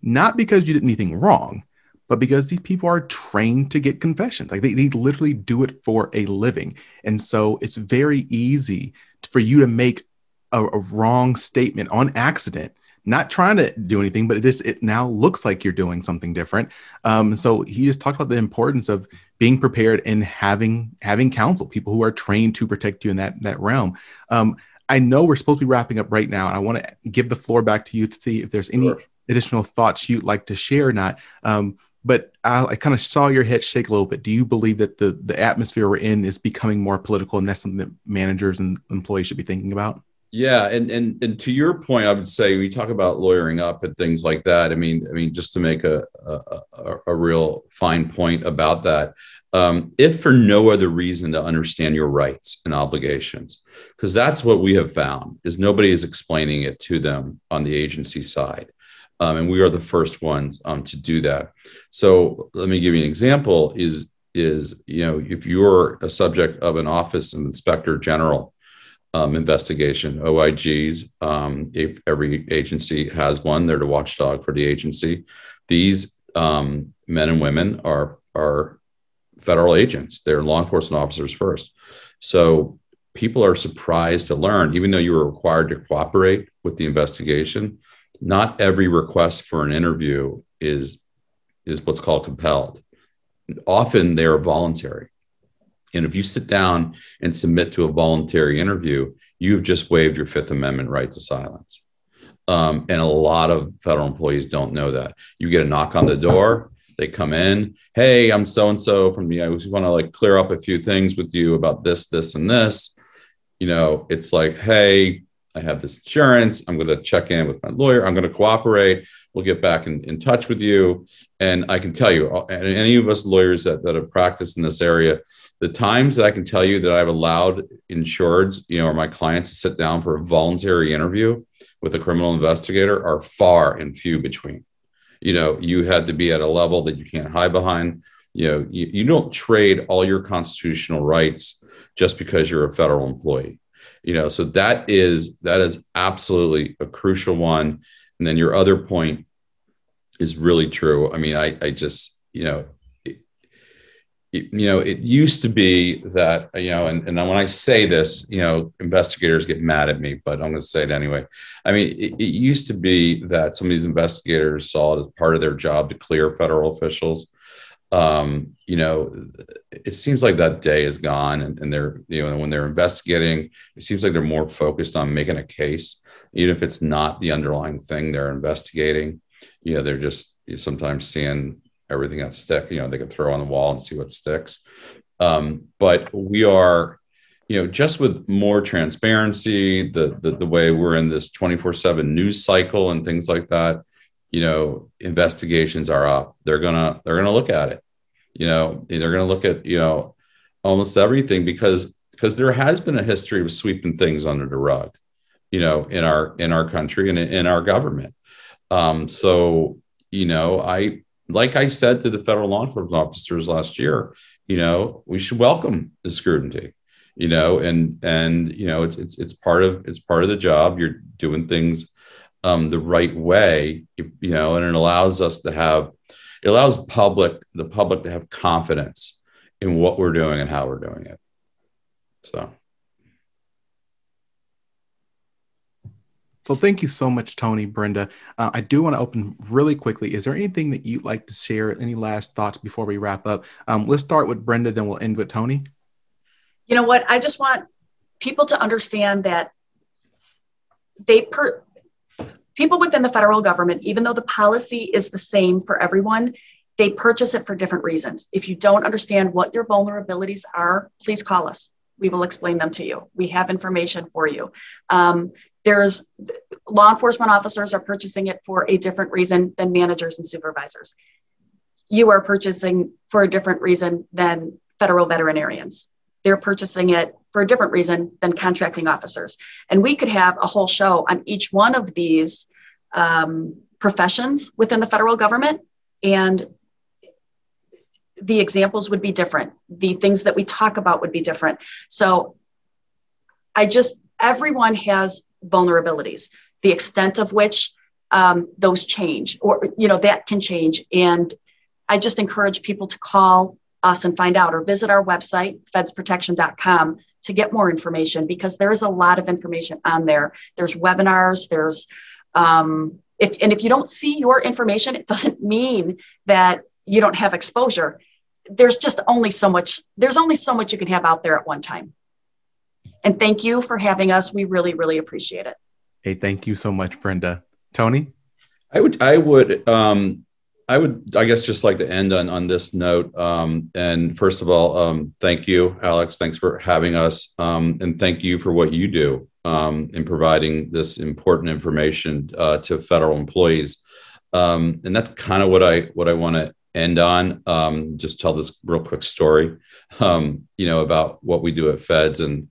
not because you did anything wrong but because these people are trained to get confessions like they, they literally do it for a living and so it's very easy for you to make a, a wrong statement on accident not trying to do anything, but it just it now looks like you're doing something different. Um, so he just talked about the importance of being prepared and having having counsel, people who are trained to protect you in that that realm. Um, I know we're supposed to be wrapping up right now, and I want to give the floor back to you to see if there's any sure. additional thoughts you'd like to share or not. Um, but I, I kind of saw your head shake a little bit. Do you believe that the the atmosphere we're in is becoming more political, and that's something that managers and employees should be thinking about? Yeah, and and and to your point, I would say we talk about lawyering up and things like that. I mean, I mean, just to make a a, a real fine point about that, um, if for no other reason to understand your rights and obligations, because that's what we have found is nobody is explaining it to them on the agency side, um, and we are the first ones um, to do that. So let me give you an example: is is you know if you're a subject of an office of inspector general um, investigation. OIGs, um, every agency has one. They're the watchdog for the agency. These um, men and women are are federal agents. They're law enforcement officers first. So people are surprised to learn, even though you were required to cooperate with the investigation, not every request for an interview is is what's called compelled. Often they are voluntary. And if you sit down and submit to a voluntary interview, you've just waived your Fifth Amendment right to silence. Um, and a lot of federal employees don't know that. You get a knock on the door, they come in, hey, I'm so and so from the, I want to like clear up a few things with you about this, this, and this. You know, it's like, hey, I have this insurance. I'm going to check in with my lawyer. I'm going to cooperate. We'll get back in, in touch with you. And I can tell you, uh, and any of us lawyers that, that have practiced in this area, the times that I can tell you that I've allowed insureds, you know, or my clients to sit down for a voluntary interview with a criminal investigator are far and few between. You know, you had to be at a level that you can't hide behind. You know, you, you don't trade all your constitutional rights just because you're a federal employee. You know, so that is that is absolutely a crucial one. And then your other point is really true. I mean, I, I just, you know, it, you know, it used to be that, you know, and, and when I say this, you know, investigators get mad at me, but I'm going to say it anyway. I mean, it, it used to be that some of these investigators saw it as part of their job to clear federal officials um, you know, it seems like that day is gone, and, and they're, you know, when they're investigating, it seems like they're more focused on making a case, even if it's not the underlying thing they're investigating. You know they're just sometimes seeing everything that stick you know they can throw on the wall and see what sticks. Um, but we are you know just with more transparency the, the the way we're in this 24 7 news cycle and things like that you know investigations are up. They're gonna they're gonna look at it. You know they're gonna look at you know almost everything because because there has been a history of sweeping things under the rug you know in our in our country and in our government. Um, so, you know, I, like I said to the federal law enforcement officers last year, you know, we should welcome the scrutiny, you know, and, and, you know, it's, it's, it's part of, it's part of the job. You're doing things um, the right way, you, you know, and it allows us to have, it allows public, the public to have confidence in what we're doing and how we're doing it. So. So thank you so much, Tony, Brenda. Uh, I do want to open really quickly. Is there anything that you'd like to share? Any last thoughts before we wrap up? Um, let's start with Brenda, then we'll end with Tony. You know what? I just want people to understand that they per people within the federal government, even though the policy is the same for everyone, they purchase it for different reasons. If you don't understand what your vulnerabilities are, please call us. We will explain them to you. We have information for you. Um, there's law enforcement officers are purchasing it for a different reason than managers and supervisors. You are purchasing for a different reason than federal veterinarians. They're purchasing it for a different reason than contracting officers. And we could have a whole show on each one of these um, professions within the federal government. And the examples would be different. The things that we talk about would be different. So I just, everyone has vulnerabilities, the extent of which um, those change, or you know that can change. And I just encourage people to call us and find out, or visit our website fedsprotection.com to get more information because there is a lot of information on there. There's webinars. There's um, if and if you don't see your information, it doesn't mean that you don't have exposure. There's just only so much. There's only so much you can have out there at one time. And thank you for having us. We really, really appreciate it. Hey, thank you so much, Brenda. Tony? I would, I would, um, I would, I guess, just like to end on on this note. Um, and first of all, um, thank you, Alex. Thanks for having us, um, and thank you for what you do um, in providing this important information uh, to federal employees. Um, and that's kind of what I what I want to end on. Um, just tell this real quick story, um, you know, about what we do at Feds and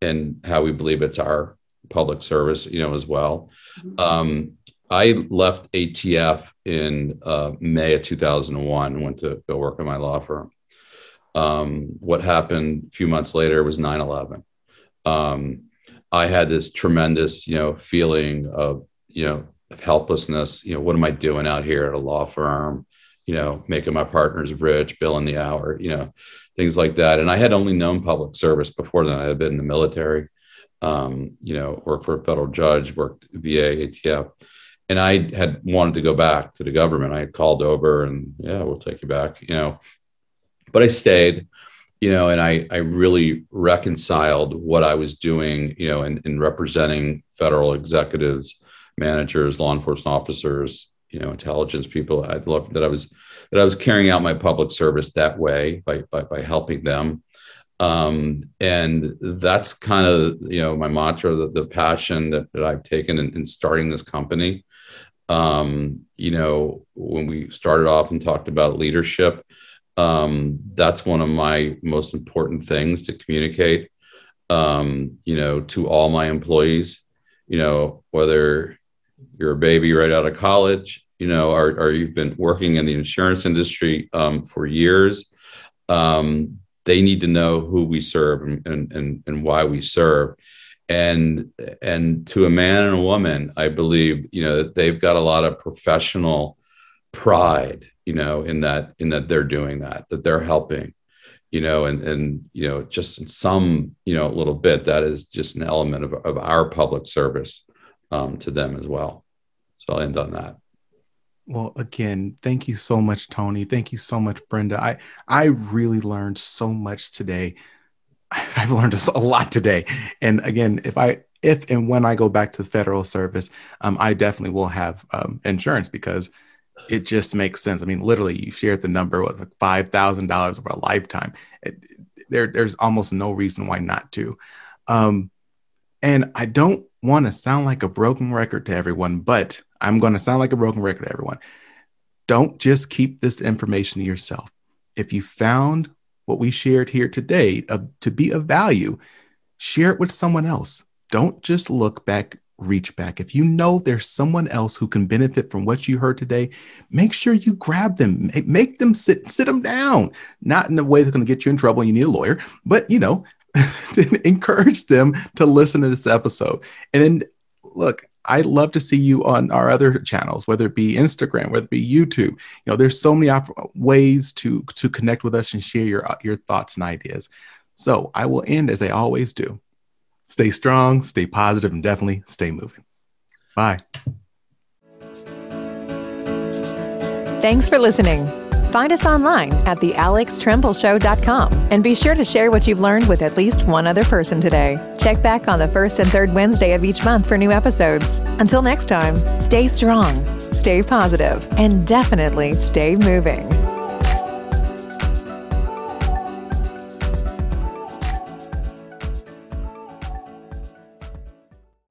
and how we believe it's our public service, you know, as well. Mm-hmm. Um, I left ATF in uh, May of 2001 and went to go work at my law firm. Um, what happened a few months later was 9 11. Um, I had this tremendous, you know, feeling of, you know, of helplessness. You know, what am I doing out here at a law firm? You know, making my partners rich, billing the hour, you know, things like that. And I had only known public service before then. I had been in the military, um, you know, worked for a federal judge, worked VA, ATF. And I had wanted to go back to the government. I had called over and yeah, we'll take you back, you know. But I stayed, you know, and I I really reconciled what I was doing, you know, in, in representing federal executives, managers, law enforcement officers, you know, intelligence people. I loved that I was that I was carrying out my public service that way by by, by helping them. Um, and that's kind of you know my mantra, the, the passion that, that I've taken in, in starting this company. Um, you know, when we started off and talked about leadership, um, that's one of my most important things to communicate. Um, you know, to all my employees. You know, whether you're a baby right out of college you know, or, or you've been working in the insurance industry um, for years, um, they need to know who we serve and, and, and why we serve. And, and to a man and a woman, I believe, you know, that they've got a lot of professional pride, you know, in that in that they're doing that, that they're helping, you know, and and you know, just in some you know little bit that is just an element of, of our public service um, to them as well. So I'll end on that. Well, again, thank you so much, Tony. Thank you so much, Brenda. I I really learned so much today. I've learned a lot today. And again, if I if and when I go back to the federal service, um, I definitely will have um, insurance because it just makes sense. I mean, literally, you shared the number with like five thousand dollars over a lifetime. It, there, there's almost no reason why not to. Um, and I don't want to sound like a broken record to everyone, but I'm going to sound like a broken record to everyone. Don't just keep this information to yourself. If you found what we shared here today uh, to be of value, share it with someone else. Don't just look back, reach back. If you know there's someone else who can benefit from what you heard today, make sure you grab them, make them sit, sit them down, not in a way that's going to get you in trouble. You need a lawyer, but you know, encourage them to listen to this episode. And then look, I'd love to see you on our other channels, whether it be Instagram, whether it be YouTube. You know, there's so many op- ways to to connect with us and share your your thoughts and ideas. So I will end as I always do. Stay strong, stay positive, and definitely stay moving. Bye. Thanks for listening. Find us online at thealextrembleshow.com and be sure to share what you've learned with at least one other person today. Check back on the first and third Wednesday of each month for new episodes. Until next time, stay strong, stay positive, and definitely stay moving.